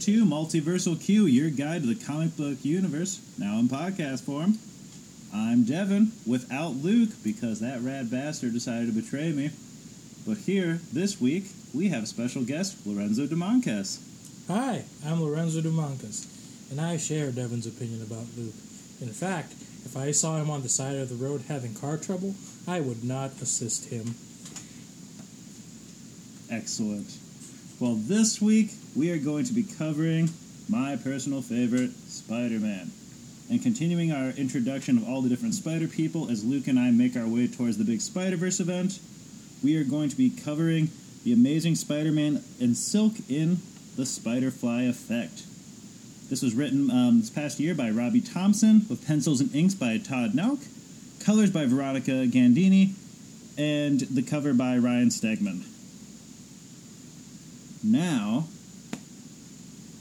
to Multiversal Q, your guide to the comic book universe, now in podcast form. I'm Devin, without Luke, because that rad bastard decided to betray me. But here, this week, we have special guest Lorenzo DeMoncas. Hi, I'm Lorenzo Dumancas, and I share Devin's opinion about Luke. In fact, if I saw him on the side of the road having car trouble, I would not assist him. Excellent. Well, this week, we are going to be covering my personal favorite, Spider Man. And continuing our introduction of all the different Spider people as Luke and I make our way towards the big Spider Verse event, we are going to be covering the Amazing Spider Man and Silk in the Spider Fly Effect. This was written um, this past year by Robbie Thompson, with pencils and inks by Todd Nauck, colors by Veronica Gandini, and the cover by Ryan Stegman. Now,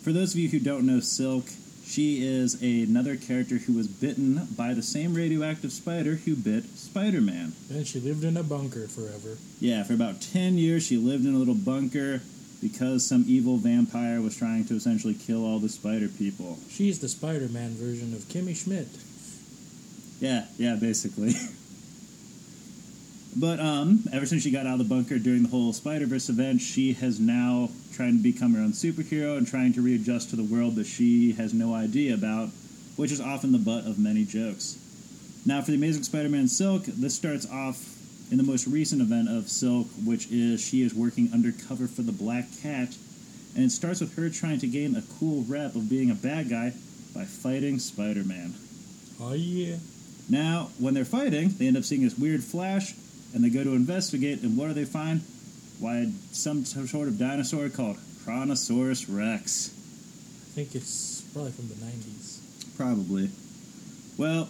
for those of you who don't know Silk, she is another character who was bitten by the same radioactive spider who bit Spider Man. And she lived in a bunker forever. Yeah, for about 10 years, she lived in a little bunker because some evil vampire was trying to essentially kill all the spider people. She's the Spider Man version of Kimmy Schmidt. Yeah, yeah, basically. but um, ever since she got out of the bunker during the whole Spider Verse event, she has now trying to become her own superhero and trying to readjust to the world that she has no idea about, which is often the butt of many jokes. Now, for the Amazing Spider-Man Silk, this starts off in the most recent event of Silk, which is she is working undercover for the Black Cat, and it starts with her trying to gain a cool rep of being a bad guy by fighting Spider-Man. Oh, yeah. Now, when they're fighting, they end up seeing this weird flash, and they go to investigate, and what do they find? Why, some sort of dinosaur called Chronosaurus Rex. I think it's probably from the 90s. Probably. Well,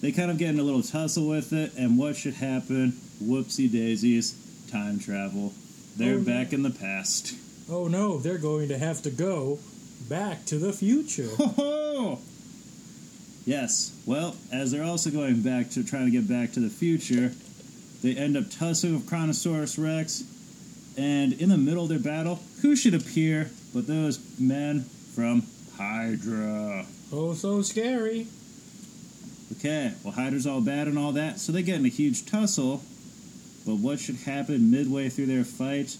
they kind of get in a little tussle with it, and what should happen? Whoopsie daisies, time travel. They're Oh, no. back in the past. Oh no, they're going to have to go back to the future. Ho ho! Yes, well, as they're also going back to trying to get back to the future, they end up tussling with Chronosaurus Rex, and in the middle of their battle, who should appear but those men from Hydra? oh, so scary. Okay, well, Hydra's all bad and all that, so they get in a huge tussle. But what should happen midway through their fight?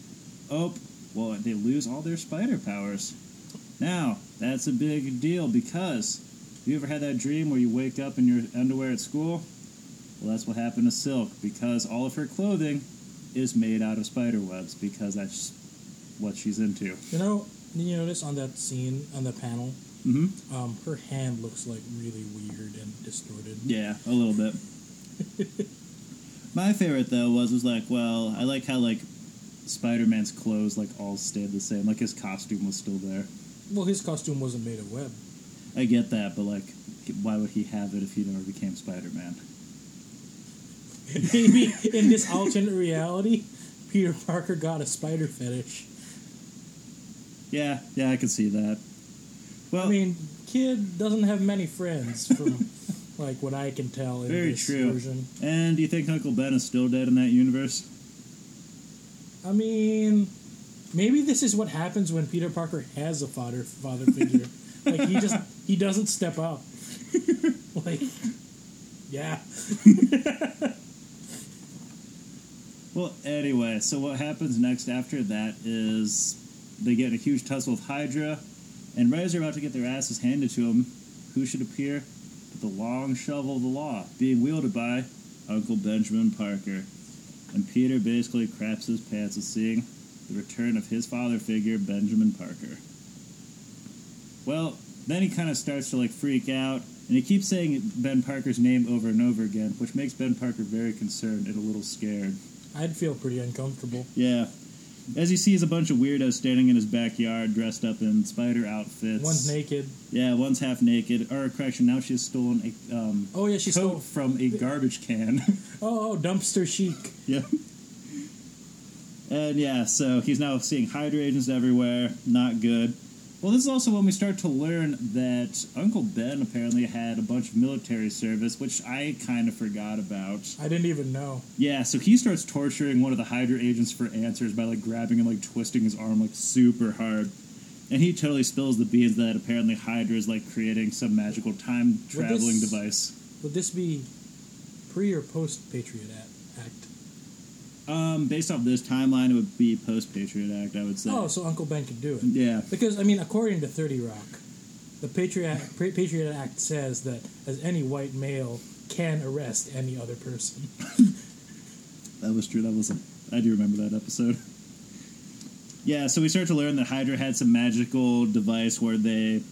Oh, well, they lose all their spider powers. Now, that's a big deal because you ever had that dream where you wake up in your underwear at school? Well, that's what happened to Silk because all of her clothing is made out of spider webs because that's what she's into. You know, you notice on that scene, on the panel, hmm um, her hand looks like really weird and distorted. Yeah, a little bit. My favorite though was was like, well, I like how like Spider-Man's clothes like all stayed the same, like his costume was still there. Well, his costume wasn't made of web. I get that, but like, why would he have it if he never became Spider-Man? Maybe in this alternate reality, Peter Parker got a spider fetish. Yeah, yeah, I can see that. Well, I mean, kid doesn't have many friends from like what I can tell in Very this true. version. and do you think Uncle Ben is still dead in that universe? I mean, maybe this is what happens when Peter Parker has a father father figure. like he just he doesn't step up. like, yeah. Well, anyway, so what happens next after that is they get in a huge tussle with Hydra, and right as they're about to get their asses handed to them, who should appear but the long shovel of the law, being wielded by Uncle Benjamin Parker. And Peter basically craps his pants at seeing the return of his father figure, Benjamin Parker. Well, then he kind of starts to like freak out, and he keeps saying Ben Parker's name over and over again, which makes Ben Parker very concerned and a little scared. I'd feel pretty uncomfortable. Yeah. As he sees a bunch of weirdos standing in his backyard dressed up in spider outfits. One's naked. Yeah, one's half naked. Or, correction, now she's stolen a um, Oh yeah, she coat stole. from a garbage can. Oh, oh, dumpster chic. yeah. And yeah, so he's now seeing Hydra agents everywhere. Not good. Well, this is also when we start to learn that Uncle Ben apparently had a bunch of military service, which I kind of forgot about. I didn't even know. Yeah, so he starts torturing one of the Hydra agents for answers by like grabbing and like twisting his arm like super hard. And he totally spills the beans that apparently Hydra is like creating some magical time traveling device. Would this be pre or post Patriot Act? Act? Um, based off this timeline, it would be post Patriot Act, I would say. Oh, so Uncle Ben could do it. yeah. Because I mean, according to Thirty Rock, the Patriot Pa- Patriot Act says that as any white male can arrest any other person. That was true. That was a, I do remember that episode. Yeah, so we start to learn that Hydra had some magical device where they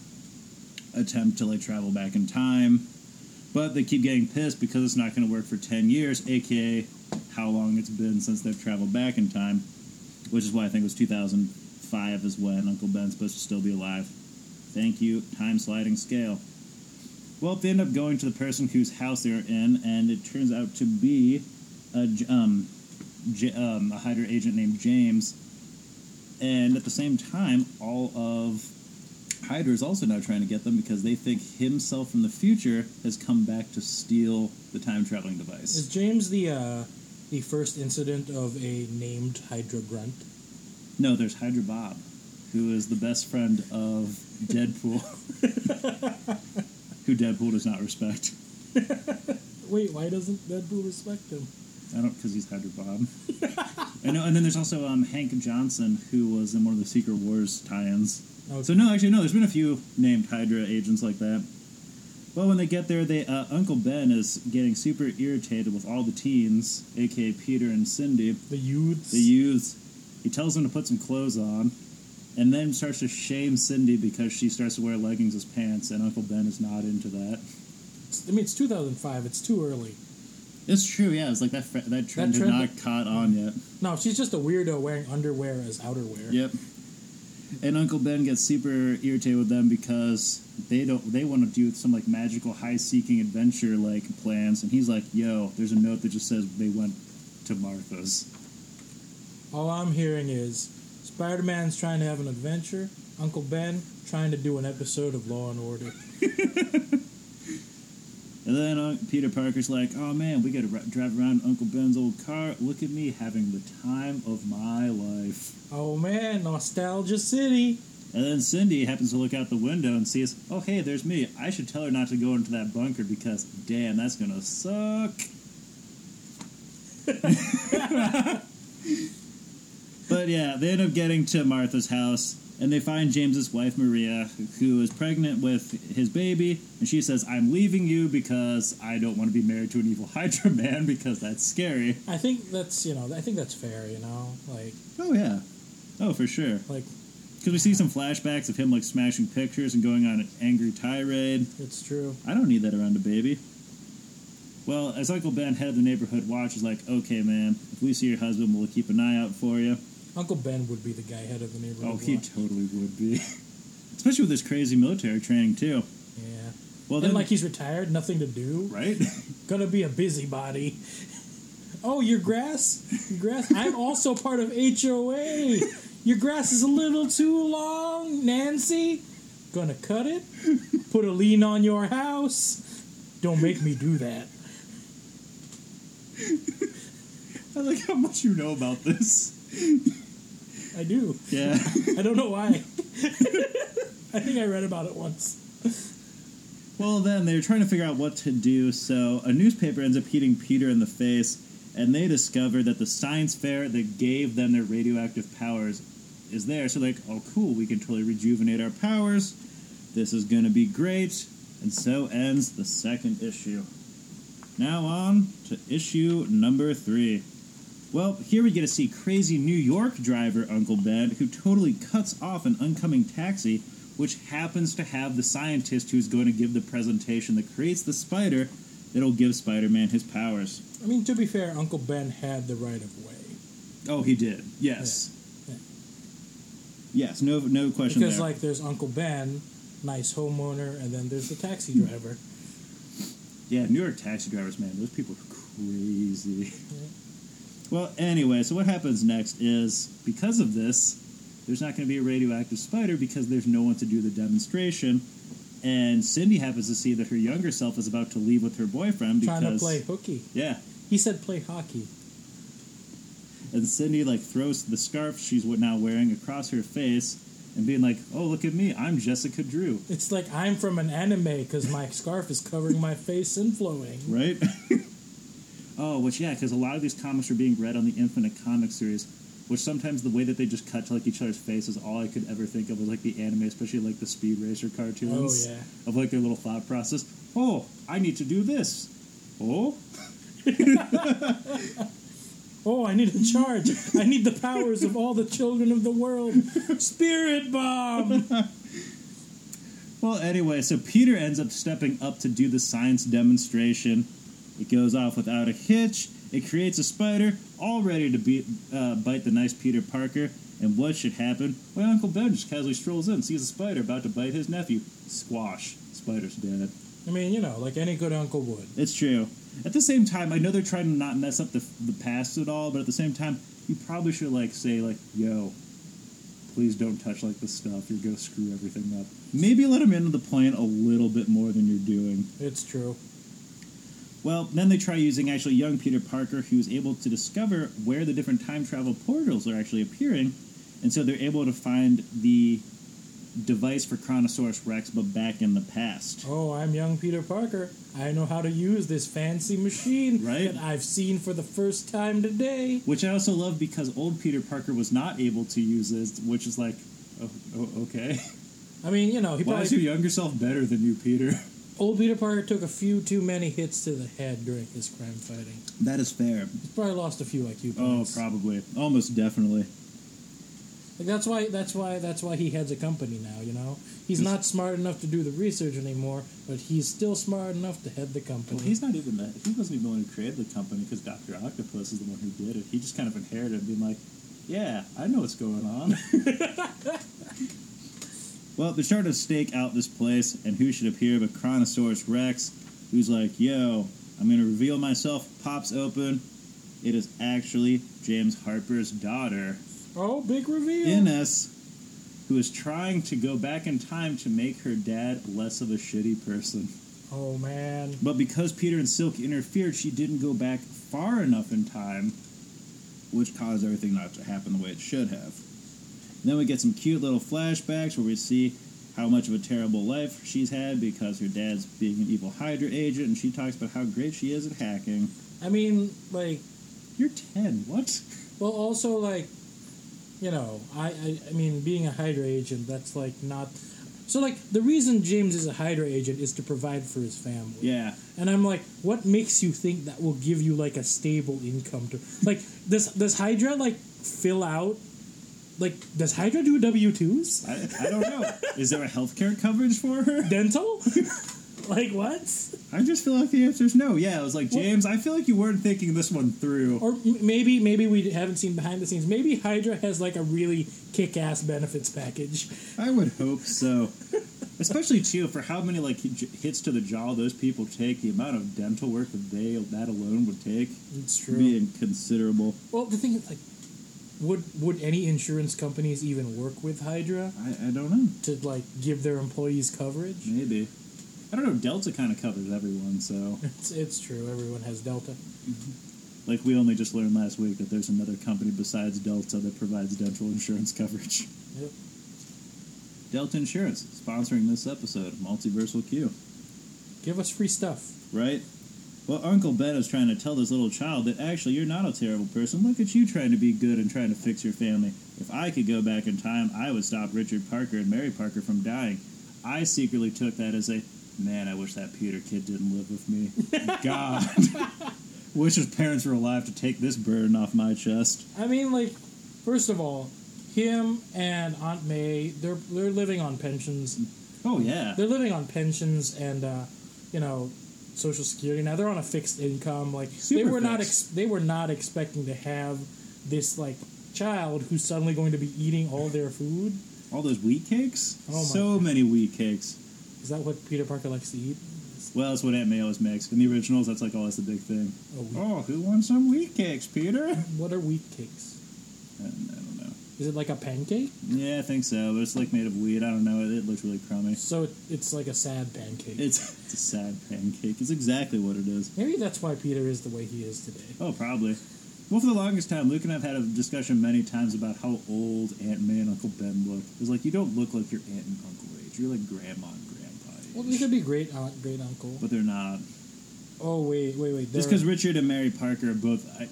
attempt to like travel back in time, but they keep getting pissed because it's not going to work for ten years, aka how long it's been since they've traveled back in time, which is why I think it was 2005 is when Uncle Ben's supposed to still be alive. Thank you, time sliding scale. Well, they end up going to the person whose house they're in, and it turns out to be a, um, J- um, a Hydra agent named James. And at the same time, all of Hydra is also now trying to get them because they think himself from the future has come back to steal the time traveling device. Is James the uh, the first incident of a named Hydra grunt? No, there's Hydra Bob, who is the best friend of Deadpool, who Deadpool does not respect. Wait, why doesn't Deadpool respect him? I don't because he's Hydra Bob. I know, and then there's also um, Hank Johnson, who was in one of the Secret Wars tie-ins. Okay. So no, actually no. There's been a few named Hydra agents like that. Well, when they get there, they uh, Uncle Ben is getting super irritated with all the teens, aka Peter and Cindy, the youths. the youths. He tells them to put some clothes on, and then starts to shame Cindy because she starts to wear leggings as pants, and Uncle Ben is not into that. I mean, it's 2005. It's too early. It's true, yeah. It's like that fr- that trend trend- had not caught on yet. No, she's just a weirdo wearing underwear as outerwear. Yep. And Uncle Ben gets super irritated with them because they don't they want to do some like magical high seeking adventure like plans and he's like, "Yo, there's a note that just says they went to Martha's." All I'm hearing is Spider-Man's trying to have an adventure. Uncle Ben trying to do an episode of Law and Order. And then uh, Peter Parker's like, "Oh man, we got to r- drive around Uncle Ben's old car. Look at me having the time of my life." Oh man, Nostalgia City. And then Cindy happens to look out the window and sees, "Oh hey, there's me. I should tell her not to go into that bunker because damn, that's to suck." But yeah, they end up getting to Martha's house and they find James's wife Maria, who is pregnant with his baby, and she says, "I'm leaving you because I don't want to be married to an evil Hydra man because that's scary." I think that's you know I think that's fair. You know, like Oh yeah, oh for sure. like Because we see some flashbacks of him like smashing pictures and going on an angry tirade. it's true. I don't need that around a baby. Well, as Uncle Ben, head of the neighborhood watch, is like, "Okay, man, if we see your husband, we'll keep an eye out for you." Uncle Ben would be the guy head of the neighborhood. Oh, he totally would be. Especially with this crazy military training too. yeah. Well, then then, like he's retired, nothing to do. right? Gonna be a busybody. Oh, your grass? Your grass? I'm also part of HOA. Your grass is a little too long, Nancy. Gonna cut it? Put a lien on your house? Don't make me do that. I like how much you know about this. I do. Yeah. I don't know why. I think I read about it once. well, then they're trying to figure out what to do, so a newspaper ends up hitting Peter in the face, and they discover that the science fair that gave them their radioactive powers is there. So, like, oh, cool, we can totally rejuvenate our powers. This is going to be great. And so ends the second issue. Now on to issue number three. Well, here we get to see crazy New York driver Uncle Ben, who totally cuts off an oncoming taxi, which happens to have the scientist who's going to give the presentation that creates the spider that'll give Spider Man his powers. I mean, to be fair, Uncle Ben had the right of way. Oh, he did. Yes. Yeah. Yes, no no question Because, there. like, there's Uncle Ben, nice homeowner, and then there's the taxi hmm. driver. Yeah, New York taxi drivers, man, those people are crazy. Yeah. Well, anyway, so what happens next is because of this, there's not going to be a radioactive spider because there's no one to do the demonstration. And Cindy happens to see that her younger self is about to leave with her boyfriend because Trying to play hooky. yeah, He said play hockey. and Cindy like throws the scarf she's now wearing across her face and being like, "Oh, look at me, I'm Jessica Drew." It's like I'm from an anime because my scarf is covering my face and flowing. right? oh, which yeah, because a lot of these comics are being read on the Infinite Comic series, which sometimes the way that they just cut to like each other's faces, all I could ever think of was like the anime, especially like the Speed Racer cartoons. Oh, yeah. Of like their little thought process. Oh, I need to do this. Oh, Oh, I need a charge. I need the powers of all the children of the world. Spirit bomb. Well, anyway, so Peter ends up stepping up to do the science demonstration. It goes off without a hitch. It creates a spider, all ready to be, uh, bite the nice Peter Parker. And what should happen? Well, Uncle Ben just casually strolls in, sees a spider about to bite his nephew. Squash. Spider's dead. I mean, you know, like any good uncle would. It's true. At the same time, I know they're trying to not mess up the, the past at all, but at the same time, you probably should like say like, "Yo, please don't touch like this stuff. You're gonna screw everything up." Maybe let them into the plan a little bit more than you're doing. It's true. Well, then they try using actually young Peter Parker, who's able to discover where the different time travel portals are actually appearing, and so they're able to find the device for Chronosaurus Rex, but back in the past. Oh, I'm young Peter Parker. I know how to use this fancy machine Right. that I've seen for the first time today. Which I also love because old Peter Parker was not able to use this, which is like, oh, oh okay. I mean, you know, he Why is your younger self better than you, Peter? old Peter Parker took a few too many hits to the head during his crime fighting. That is fair. He's probably lost a few IQ points. Oh, probably. Almost definitely. Like that's why that's why that's why he heads a company now. You know, he's not smart enough to do the research anymore, but he's still smart enough to head the company. Well, he's not even that. He wasn't even the one who created the company because Doctor Octopus is the one who did it. He just kind of inherited it, being like, "Yeah, I know what's going on." well, they're starting to stake out this place, and who should appear but Chronosaurus Rex, who's like, "Yo, I'm going to reveal myself." Pops open. It is actually James Harper's daughter, oh, big reveal! Ines, who is trying to go back in time to make her dad less of a shitty person. oh man, But because Peter and Silk interfered, she didn't go back far enough in time, which caused everything not to happen the way it should have. Then we get some cute little flashbacks where we see how much of a terrible life she's had because her dad's being an evil Hydra agent, and she talks about how great she is at hacking. I mean, like, You're 10, what? well, also like, you know, I, I, I mean, being a Hydra agent, that's like not. So like, the reason James is a Hydra agent is to provide for his family. Yeah. And I'm like, what makes you think that will give you like a stable income to like does does Hydra like fill out like does Hydra do W twos? I, I don't know. is there a healthcare coverage for her? Dental? like what? I just feel like the answer is no. Yeah, I was like, James, I feel like you weren't thinking this one through. Or m- maybe maybe we haven't seen behind the scenes. Maybe Hydra has like a really kick ass benefits package. I would hope so. Especially too for how many like j- hits to the jaw those people take, the amount of dental work that they that alone would take It's would be considerable. Well, the thing is, like, would would any insurance companies even work with Hydra I, I don't know. to like give their employees coverage? Maybe. I don't know. Delta kind of covers everyone, so It's it's true. Everyone has Delta. Mm-hmm. like we only just learned last week that there's another company besides Delta that provides dental insurance coverage. Yep. Delta Insurance sponsoring this episode of Multiversal Q. Give us free stuff. right? Well, Uncle Ben is trying to tell this little child that actually you're not a terrible person. Look at you trying to be good and trying to fix your family. If I could go back in time, I would stop Richard Parker and Mary Parker from dying. I secretly took that as a man. I wish that Peter kid didn't live with me. God, wish his parents were alive to take this burden off my chest. I mean, like, first of all, him and Aunt May, they're they're living on pensions. Oh yeah, They're living on pensions and, uh, you know, Social Security. Now they're on a fixed income. Like they Super were not ex- they were not expecting to have this like child who's suddenly going to be eating all their food. all those wheat cakes. Oh, my so many wheat cakes. Is that what Peter Parker likes to eat? Well, that's what Aunt May always makes. In the originals, that's like always the big thing. Oh. Oh, who wants some wheat cakes, Peter? What are wheat cakes? I don't know. Is it like a pancake? Yeah, I think so. But it's like made of wheat. I don't know. It, it looks really crummy. So it, it's like a sad pancake. It's it's a sad pancake. It's exactly what it is. Maybe that's why Peter is the way he is today. Oh, probably. Well, for the longest time, Luke and I have had a discussion many times about how old Aunt May and Uncle Ben look. It's like you don't look like your aunt and uncle age. You're like grandma and grandpa age. Well, they could be great aunt, great uncle. but they're not. Oh wait, wait, wait. Just they're- because Richard and Mary Parker are both uh,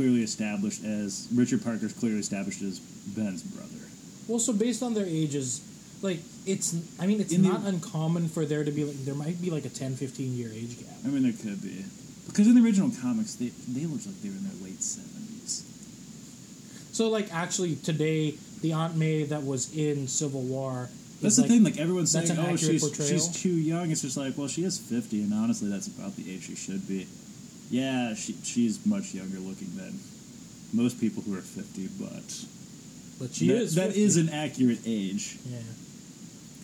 clearly established as Richard Parker's clearly established as Ben's brother. Well, so based on their ages, like it's. I mean, it's In the- not uncommon for there to be like there might be like a 10, 15 year age gap. I mean, there could be because in the original comics, they they looked like they were in their late seventies. So like actually today, the Aunt May that was in Civil War. That's the like, thing. Like everyone's saying, "Oh, she's portrayal? she's too young." It's just like, well, she is fifty, and honestly, that's about the age she should be. Yeah, she she's much younger looking than most people who are fifty, but But she is that, is. 50. is an accurate age. Yeah.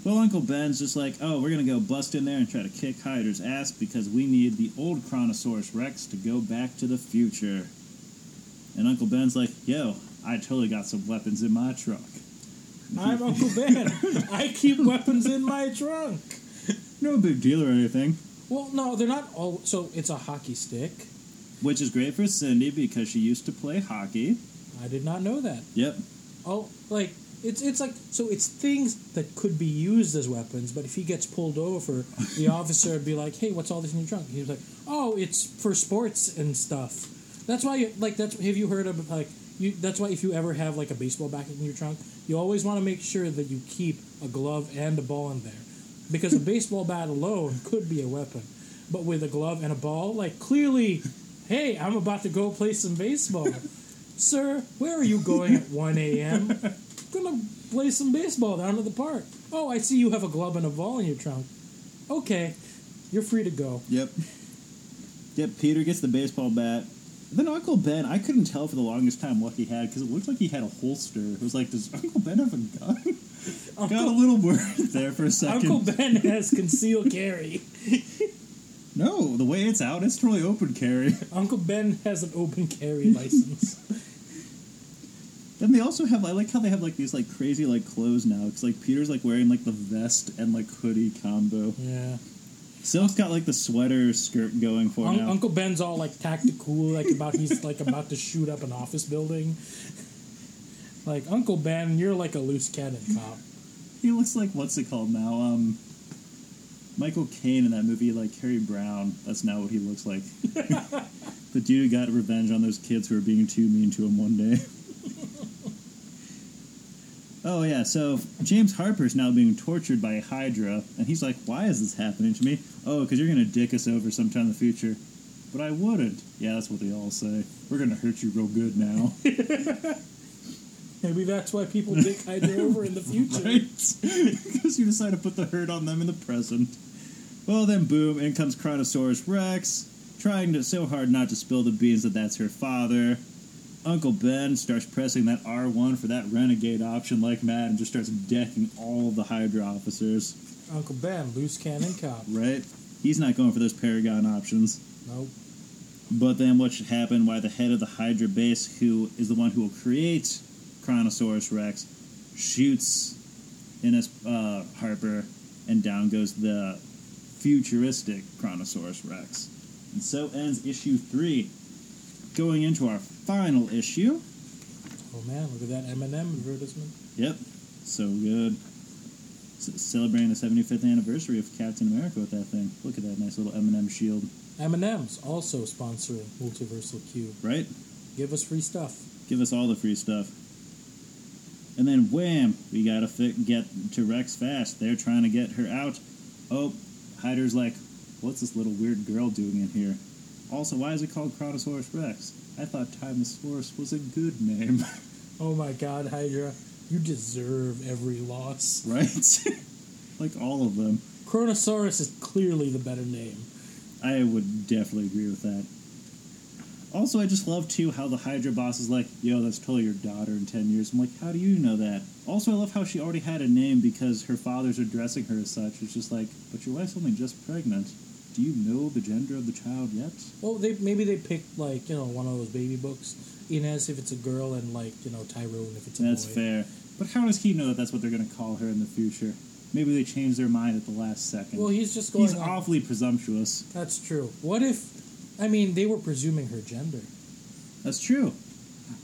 Well, Uncle Ben's just like, oh, we're gonna go bust in there and try to kick Hydra's ass because we need the old Chronosaurus Rex to go back to the future. And Uncle Ben's like, yo, I totally got some weapons in my trunk. I'm Uncle Ben. I keep weapons in my trunk. No big deal or anything. Well, no, they're not all. So it's a hockey stick. Which is great for Cindy because she used to play hockey. I did not know that. Yep. Oh, like it's it's like so it's things that could be used as weapons, but if he gets pulled over, the officer would be like, "Hey, what's all this in your trunk?" He's like, "Oh, it's for sports and stuff." That's why, you, like, that's have you heard of like you? That's why if you ever have like a baseball bat in your trunk, you always want to make sure that you keep a glove and a ball in there, because a baseball bat alone could be a weapon, but with a glove and a ball, like clearly, hey, I'm about to go play some baseball. Sir, where are you going at 1 a.m.? gonna play some baseball down at the park. Oh, I see you have a glove and a ball in your trunk. Okay, you're free to go. Yep. Yep, Peter gets the baseball bat. Then Uncle Ben, I couldn't tell for the longest time what he had because it looked like he had a holster. It was like, does Uncle Ben have a gun? Got a little worried there for a second. Uncle Ben has concealed carry. No, the way it's out, it's totally open carry. Uncle Ben has an open carry license. Then they also have, I like how they have like these like crazy like clothes now. Because like Peter's like wearing like the vest and like hoodie combo. Yeah. Silk's got like the sweater skirt going for Un- now. Uncle Ben's all like tactical, like about he's like about to shoot up an office building. Like Uncle Ben, you're like a loose cannon cop. He looks like what's it called now? Um, Michael Caine in that movie, like Harry Brown. That's now what he looks like. the dude who got revenge on those kids who were being too mean to him one day. oh yeah, so James Harper's now being tortured by Hydra, and he's like, "Why is this happening to me? Oh, because you're gonna dick us over sometime in the future." But I wouldn't. Yeah, that's what they all say. We're gonna hurt you real good now. Maybe that's why people dick Hydra over in the future. Right? Because you decide to put the hurt on them in the present. Well, then, boom, in comes Chronosaurus Rex, trying to so hard not to spill the beans that that's her father. Uncle Ben starts pressing that R1 for that renegade option like mad and just starts decking all the Hydra officers, Uncle Ben, loose cannon cop. right? He's not going for those Paragon options. Nope. But then what should happen? Why the head of the Hydra base, who is the one who will create Chronosaurus Rex, shoots Innes uh, Harper, and down goes the futuristic Chronosaurus Rex. And so ends issue three. Going into our final issue. Oh man, look at that M&M advertisement. Yep, so good. C- celebrating the 75th anniversary of Captain America with that thing. Look at that nice little M&M shield, M&M's also sponsoring Multiversal Cube. right? Give us free stuff. Give us all the free stuff. And then wham, we gotta fi- get to Rex fast. They're trying to get her out. Oh, Hydra's like, what's this little weird girl doing in here? Also, why is it called Chronosaurus Rex? I thought Timosaurus was a good name, Oh my god, Hydra, you deserve every loss. right? like all of them. Chronosaurus is clearly the better name. I would definitely agree with that. Also, I just love too how the Hydra boss is like, "Yo, that's totally your daughter in ten years." I'm like, "How do you know that?" Also, I love how she already had a name because her fathers addressing her as such. It's just like, but your wife's only just pregnant. Do you know the gender of the child yet? Well, they maybe they picked like you know one of those baby books, Inez if it's a girl and like you know Tyrone if it's a That's boy. fair. But how does he know that that's what they're going to call her in the future? Maybe they change their mind at the last second. Well, he's just going. He's on- awfully presumptuous. That's true. What if? I mean, they were presuming her gender. That's true.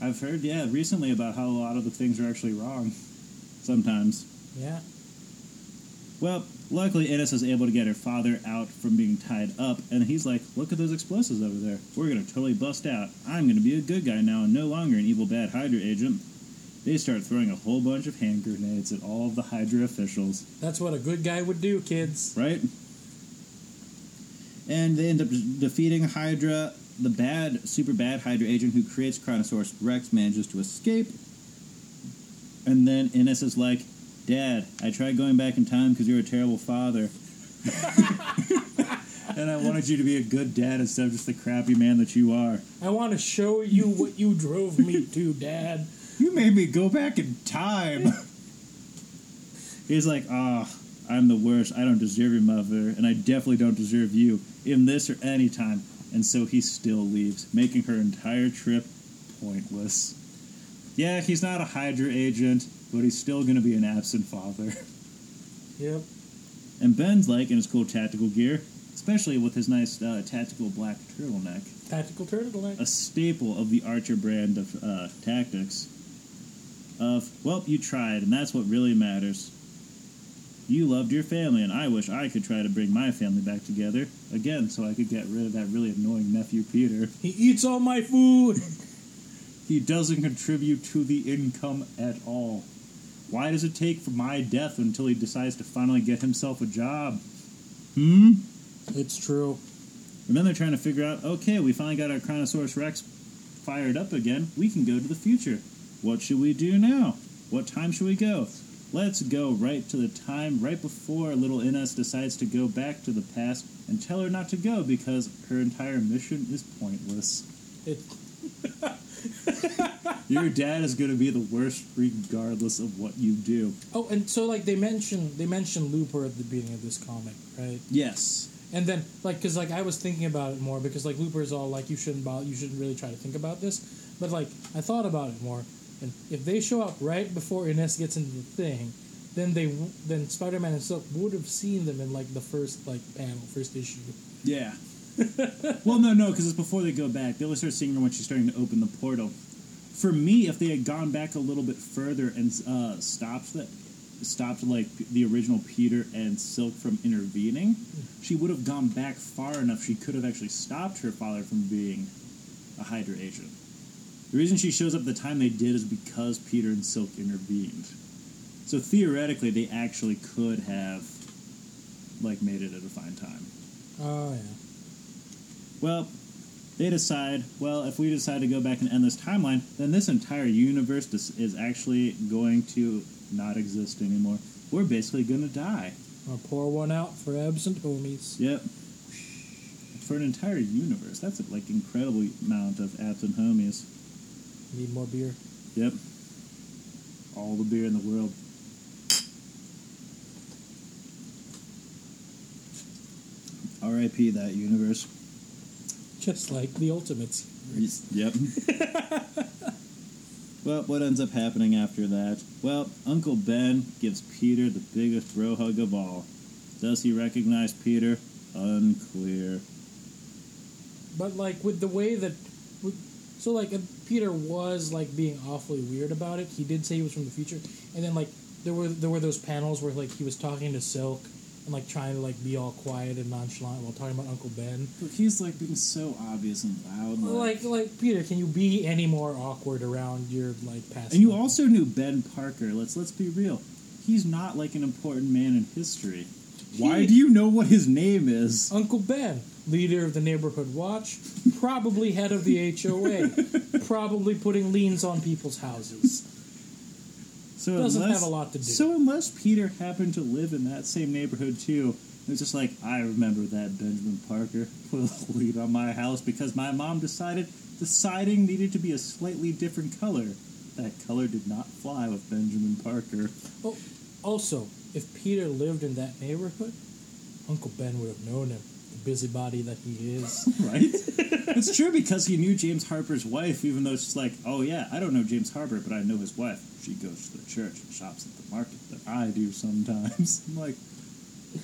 I've heard, yeah, recently about how a lot of the things are actually wrong. Sometimes. Yeah. Well, luckily, Innes is able to get her father out from being tied up, and he's like, Look at those explosives over there. We're going to totally bust out. I'm going to be a good guy now and no longer an evil bad Hydra agent. They start throwing a whole bunch of hand grenades at all of the Hydra officials, That's what a good guy would do, kids. right? And they end up defeating Hydra. The bad, super bad Hydra agent who creates Chronosaurus Rex manages to escape. And then Innes is like, Dad, I tried going back in time because you're a terrible father. and I wanted you to be a good dad instead of just the crappy man that you are. I want to show you what you drove me to, Dad. You made me go back in time. He's like, ah, I'm the worst. I don't deserve your mother, and I definitely don't deserve you in this or any time. And so he still leaves, making her entire trip pointless. Yeah, he's not a Hydra agent, but he's still going to be an absent father. Yep. And Ben's like in his cool tactical gear, especially with his nice uh, tactical black turtleneck, Tactical turtleneck. a staple of the Archer brand of uh, tactics. Of well, you tried, and that's what really matters. You loved your family, and I wish I could try to bring my family back together again, so I could get rid of that really annoying nephew Peter. He eats all my food. He doesn't contribute to the income at all. Why does it take for my death until he decides to finally get himself a job? Hmm. It's true. And then they're trying to figure out okay, we finally got our Chronosaurus Rex fired up again. We can go to the future. What should we do now? What time should we go? Let's go right to the time right before little Ines decides to go back to the past and tell her not to go because her entire mission is pointless. Your dad is going to be the worst regardless of what you do. oh, and so like they mentioned they mentioned Looper at the beginning of this comic, right? Yes. And then like because like I was thinking about it more because like Looper is all like you shouldn't bother, you shouldn't really try to think about this, but like I thought about it more, and if they show up right before Ines gets into the thing, then they then Spider Man and Silk would have seen them in like the first like panel, first issue. Yeah. well, no, no, because it's before they go back. They only start seeing her when she's starting to open the portal. For me, if they had gone back a little bit further and uh, stopped that, stopped like the original Peter and Silk from intervening, she would have gone back far enough. She could have actually stopped her father from being a Hydra agent. The reason she shows up at the time they did is because Peter and Silk intervened. So theoretically, they actually could have like made it at a fine time. Oh yeah. Well, they decide, well, if we decide to go back and end this timeline, then this entire universe is actually going to not exist anymore. We're basically going to die. I'll pour one out for absent homies. Yep. For an entire universe, that's a like incredible amount of absent homies. Need more beer. Yep. All the beer in the world. R.I.P. that universe. Just like the Ultimates. Yep. well, what ends up happening after that? Well, Uncle Ben gives Peter the biggest bro hug of all. Does he recognize Peter? Unclear. But like with the way that, so like uh, Peter was like being awfully weird about it. He did say he was from the future, and then like there were there were those panels where like he was talking to Silk and like trying to like be all quiet and nonchalant while talking about Uncle Ben. But he's like being so obvious and loud. Like like Peter, can you be any more awkward around your like past? and you uncle? also knew Ben Parker. Let's let's be real. He's not like an important man in history. Why do you know what his name is? Uncle Ben, leader of the neighborhood watch, probably head of the HOA, probably putting liens on people's houses. So Doesn't unless, have a lot to do. So unless Peter happened to live in that same neighborhood too, it's just like I remember that Benjamin Parker put a lien on my house because my mom decided the siding needed to be a slightly different color. That color did not fly with Benjamin Parker. Oh, also, if Peter lived in that neighborhood, Uncle Ben would have known him. Busybody that he is. right? it's true because he knew James Harper's wife, even though she's like, oh yeah, I don't know James Harper, but I know his wife. She goes to the church and shops at the market that I do sometimes. I'm like,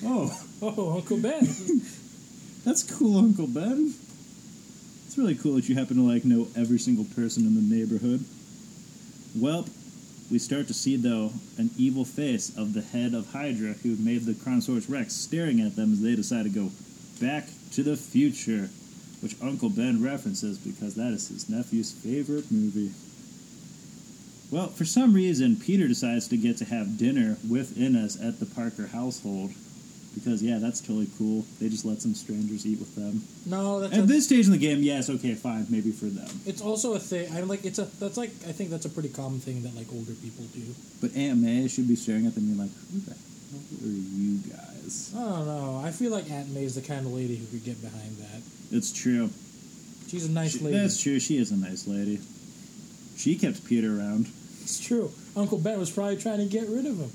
oh, Oh, Uncle Ben. that's cool, Uncle Ben. It's really cool that you happen to like know every single person in the neighborhood. Well, we start to see though an evil face of the head of Hydra who made the Chronosaurus Rex staring at them as they decide to go back to the future, which Uncle Ben references because that is his nephew's favorite movie. Well, for some reason, Peter decides to get to have dinner with Innes at the Parker household. Because, yeah, that's totally cool. They just let some strangers eat with them. No, that's At a, this stage in the game, yes, okay, fine, maybe for them. it's also a thing. I'm like, it's a that's like I think that's a pretty common thing that like older people do. But Aunt May should be staring at them and being like, who the hell are you guys? I don't know. I feel like Aunt May's the kind of lady who could get behind that. It's true. She's a nice She- lady. That's true. She is a nice lady. She kept Peter around. It's true. Uncle Ben was probably trying to get rid of him.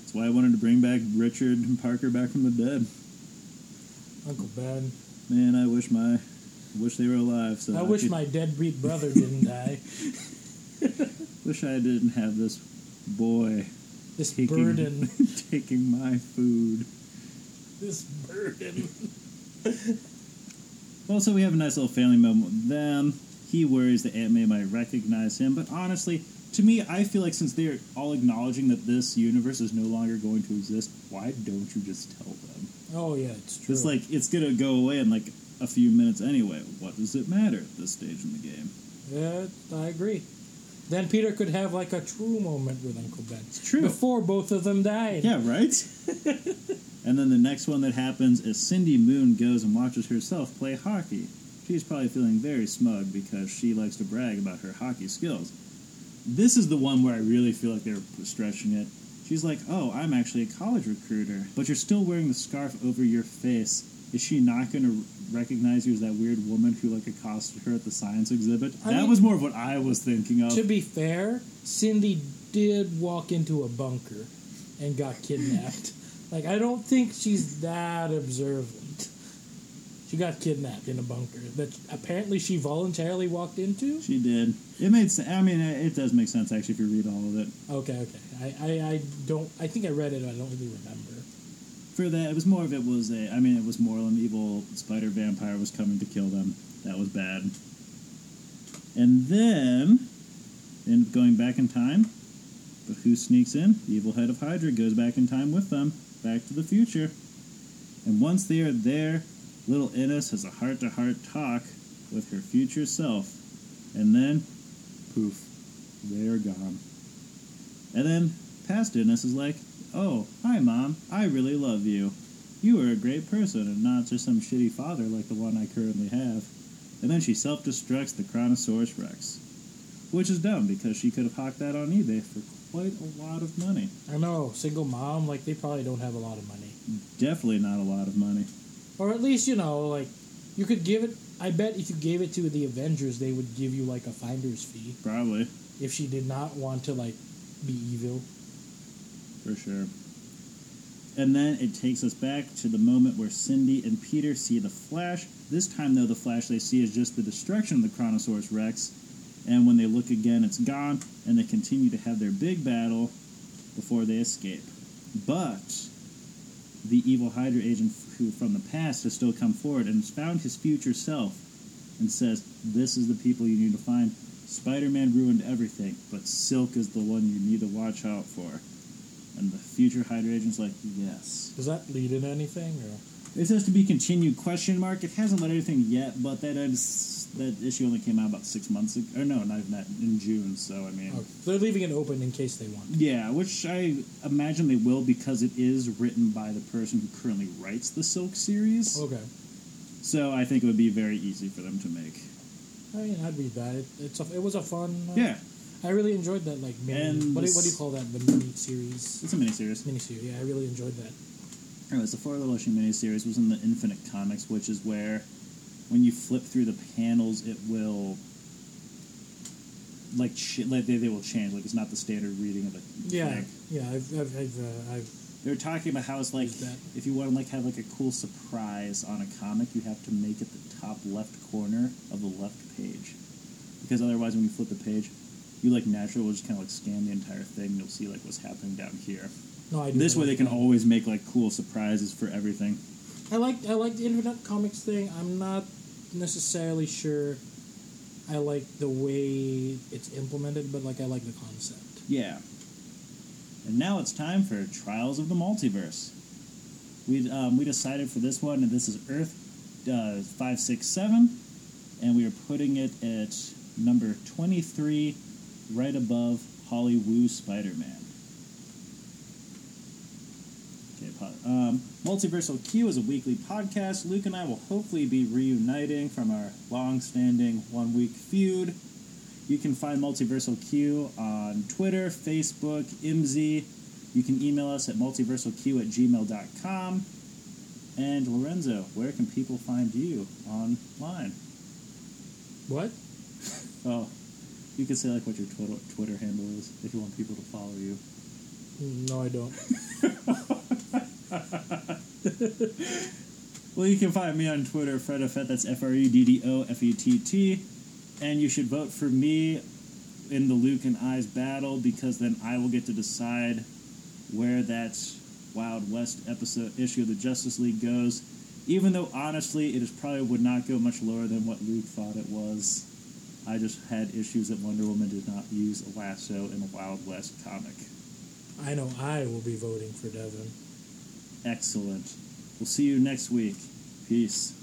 That's why I wanted to bring back Richard and Parker back from the dead. Uncle Ben. Man, I wish my, wish they were alive. So I wish could- my deadbeat brother didn't die. wish I didn't have this boy This taking burden. taking my food. This burden. Well, so we have a nice little family moment with them. He worries that Aunt May might recognize him, but honestly, to me, I feel like since they're all acknowledging that this universe is no longer going to exist, why don't you just tell them? Oh yeah, it's true. It's like it's gonna go away in like a few minutes anyway. What does it matter at this stage in the game? Yeah, I agree. Then Peter could have like a true moment with Uncle Ben. It's true. Before both of them died. Yeah, right. and then the next one that happens is Cindy Moon goes and watches herself play hockey. She's probably feeling very smug because she likes to brag about her hockey skills. This is the one where I really feel like they're stretching it. She's like, "Oh, I'm actually a college recruiter, but you're still wearing the scarf over your face. Is she not going to recognize you as that weird woman who like accosted her at the science exhibit?" I that mean- was more of what I was thinking of. To be fair, Cindy did walk into a bunker and got kidnapped. like I don't think she's that observant. She got kidnapped in a bunker that apparently she voluntarily walked into. She did. It made sense. I mean, it it does make sense actually if you read all of it. Okay, okay. I, I, I don't. I think I read it. I don't really remember. For that, it was more of it was a. I mean, it was more an evil spider vampire was coming to kill them. That was bad. And then, up going back in time. But who sneaks in? The evil head of Hydra goes back in time with them, back to the future. And once they are there, little Innes has a heart-to-heart talk with her future self, and then, poof, they're gone. And then past Innes is like, Oh, hi, Mom. I really love you. You are a great person and not just some shitty father like the one I currently have. And then she self destructs the Chronosaurus Rex. Which is dumb because she could have hawked that on eBay for quite a lot of money. I know, single mom. Like they probably don't have a lot of money, Definitely not a lot of money. or at least you know, like you could give it. I bet if you gave it to the Avengers, they would give you like a finder's fee Probably, if she did not want to like be evil. For sure. And then it takes us back to the moment where Cindy and Peter see the Flash. This time, though, the Flash they see is just the destruction of the Chronosaurus Rex. And when they look again, it's gone, and they continue to have their big battle before they escape. But the evil Hydra agent who from the past has still come forward and has found his future self and says, This is the people you need to find. Spider Man ruined everything, but Silk is the one you need to watch out for. And the future Hydra agent's like, Yes. Does that lead into anything? Or It says to be continued question mark. It hasn't led anything yet, but that is, that issue only came out about six months ago. Or no, not even that, in June. So I mean, oh, they're leaving it open in case they want. yeah, which I imagine they will because it is written by the person who currently writes the Silk series. Okay. So I think it would be very easy for them to make. I mean, I'd read that. It, it's a, it was a fun. Uh, Yeah, I really enjoyed that. Like mini. What, do, what do you call that? The mini series. it's a mini series. Mini series. Yeah, I really enjoyed that. Anyways, the Four Little Issue miniseries was in the Infinite Comics, which is where when you flip through the panels, it will like ch- like they, they will change. Like it's not the standard reading of it. Yeah, yeah. I've I've I've, uh, I've They were talking about how it's like that? if you want to like have like a cool surprise on a comic, you have to make it the top left corner of the left page, because otherwise, when you flip the page, you like naturally will just kind of like scan the entire thing. and You'll see like what's happening down here. No, I do This way, they can always make like cool surprises for everything. I like I like the Infinite Comics thing. I'm not necessarily sure I like the way it's implemented, but like I like the concept. Yeah. And now it's time for Trials of the Multiverse. We um, we decided for this one, and this is Earth uh, five six seven, and we are putting it at number twenty three, right above Holly Woo Spider Man. Okay, um, Multiversal Q is a weekly podcast. Luke and I will hopefully be reuniting from our long-standing one-week feud. You can find Multiversal Q on Twitter, Facebook, IMZ. You can email us at multiversalq at gmail.com. And Lorenzo, where can people find you online? What? Oh, you can say like what your Twitter, Twitter handle is if you want people to follow you. No, I don't. Well, you can find me on Twitter, FreddoFett, that's F R E D D O F E T T. And you should vote for me in the Luke and I's battle because then I will get to decide where that Wild West episode issue of the Justice League goes. Even though honestly, it is probably would not go much lower than what Luke thought it was. I just had issues that Wonder Woman did not use a lasso in a Wild West comic. I know I will be voting for Devin. Excellent. We'll see you next week. Peace.